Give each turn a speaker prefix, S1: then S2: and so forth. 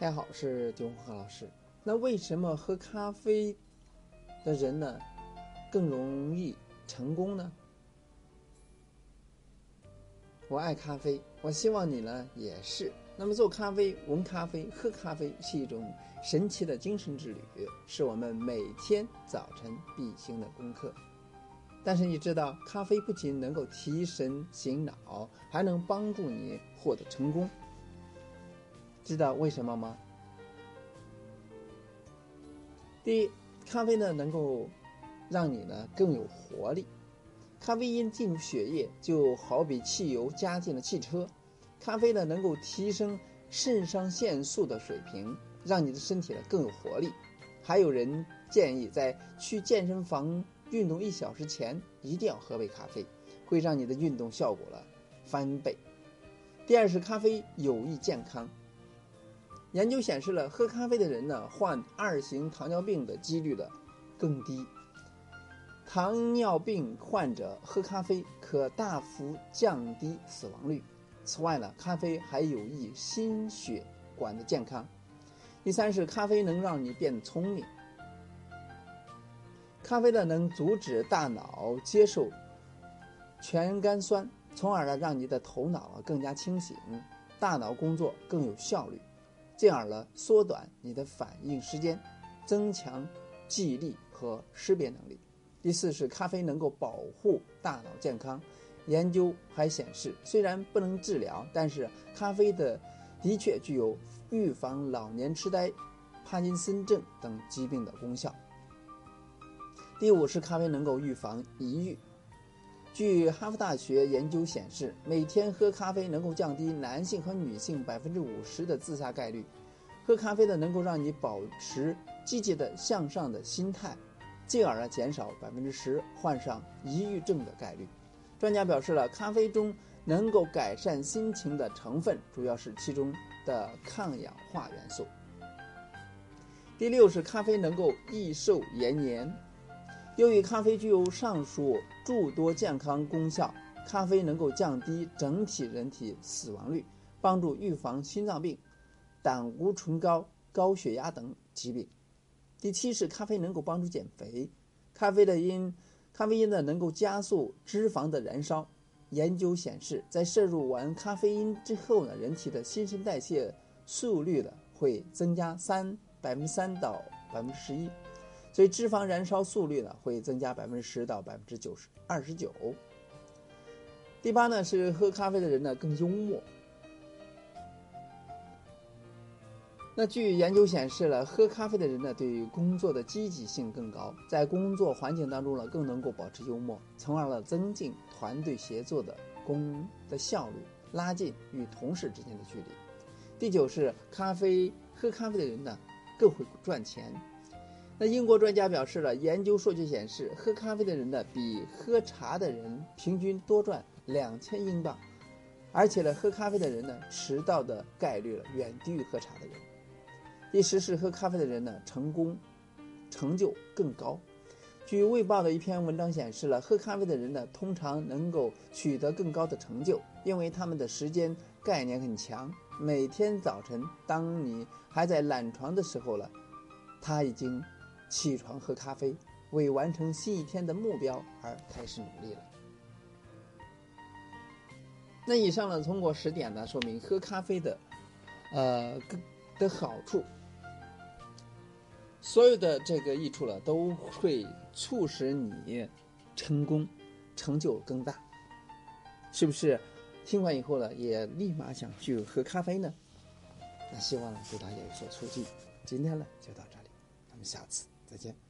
S1: 大家好，我是丁洪老师。那为什么喝咖啡的人呢更容易成功呢？我爱咖啡，我希望你呢也是。那么做咖啡、闻咖啡、喝咖啡是一种神奇的精神之旅，是我们每天早晨必行的功课。但是你知道，咖啡不仅能够提神醒脑，还能帮助你获得成功。知道为什么吗？第一，咖啡呢能够让你呢更有活力。咖啡因进入血液，就好比汽油加进了汽车。咖啡呢能够提升肾上腺素的水平，让你的身体呢更有活力。还有人建议在去健身房运动一小时前一定要喝杯咖啡，会让你的运动效果了翻倍。第二是咖啡有益健康。研究显示了，喝咖啡的人呢，患二型糖尿病的几率的更低。糖尿病患者喝咖啡可大幅降低死亡率。此外呢，咖啡还有益心血管的健康。第三是咖啡能让你变聪明。咖啡呢能阻止大脑接受全甘酸，从而呢让你的头脑啊更加清醒，大脑工作更有效率。进而呢，缩短你的反应时间，增强记忆力和识别能力。第四是咖啡能够保护大脑健康。研究还显示，虽然不能治疗，但是咖啡的的确具有预防老年痴呆、帕金森症等疾病的功效。第五是咖啡能够预防抑郁。据哈佛大学研究显示，每天喝咖啡能够降低男性和女性百分之五十的自杀概率。喝咖啡的能够让你保持积极的向上的心态，进而呢减少百分之十患上抑郁症的概率。专家表示了，咖啡中能够改善心情的成分主要是其中的抗氧化元素。第六是咖啡能够益寿延年。由于咖啡具有上述诸多健康功效，咖啡能够降低整体人体死亡率，帮助预防心脏病、胆固醇高、高血压等疾病。第七是咖啡能够帮助减肥。咖啡的因，咖啡因呢能够加速脂肪的燃烧。研究显示，在摄入完咖啡因之后呢，人体的新陈代谢速率呢会增加三百分之三到百分之十一。所以脂肪燃烧速率呢会增加百分之十到百分之九十二十九。第八呢是喝咖啡的人呢更幽默。那据研究显示了，喝咖啡的人呢对于工作的积极性更高，在工作环境当中呢更能够保持幽默，从而呢增进团队协作的工的效率，拉近与同事之间的距离。第九是咖啡喝咖啡的人呢更会赚钱。那英国专家表示了，研究数据显示，喝咖啡的人呢，比喝茶的人平均多赚两千英镑，而且呢，喝咖啡的人呢，迟到的概率了远低于喝茶的人。第十是喝咖啡的人呢，成功成就更高。据《卫报》的一篇文章显示了，喝咖啡的人呢，通常能够取得更高的成就，因为他们的时间概念很强。每天早晨，当你还在懒床的时候了，他已经。起床喝咖啡，为完成新一天的目标而开始努力了。那以上呢，通过十点呢，说明喝咖啡的，呃，的好处，所有的这个益处呢，都会促使你成功，成就更大，是不是？听完以后呢，也立马想去喝咖啡呢？那希望呢，对大家有所促进。今天呢，就到这里，咱们下次。再见。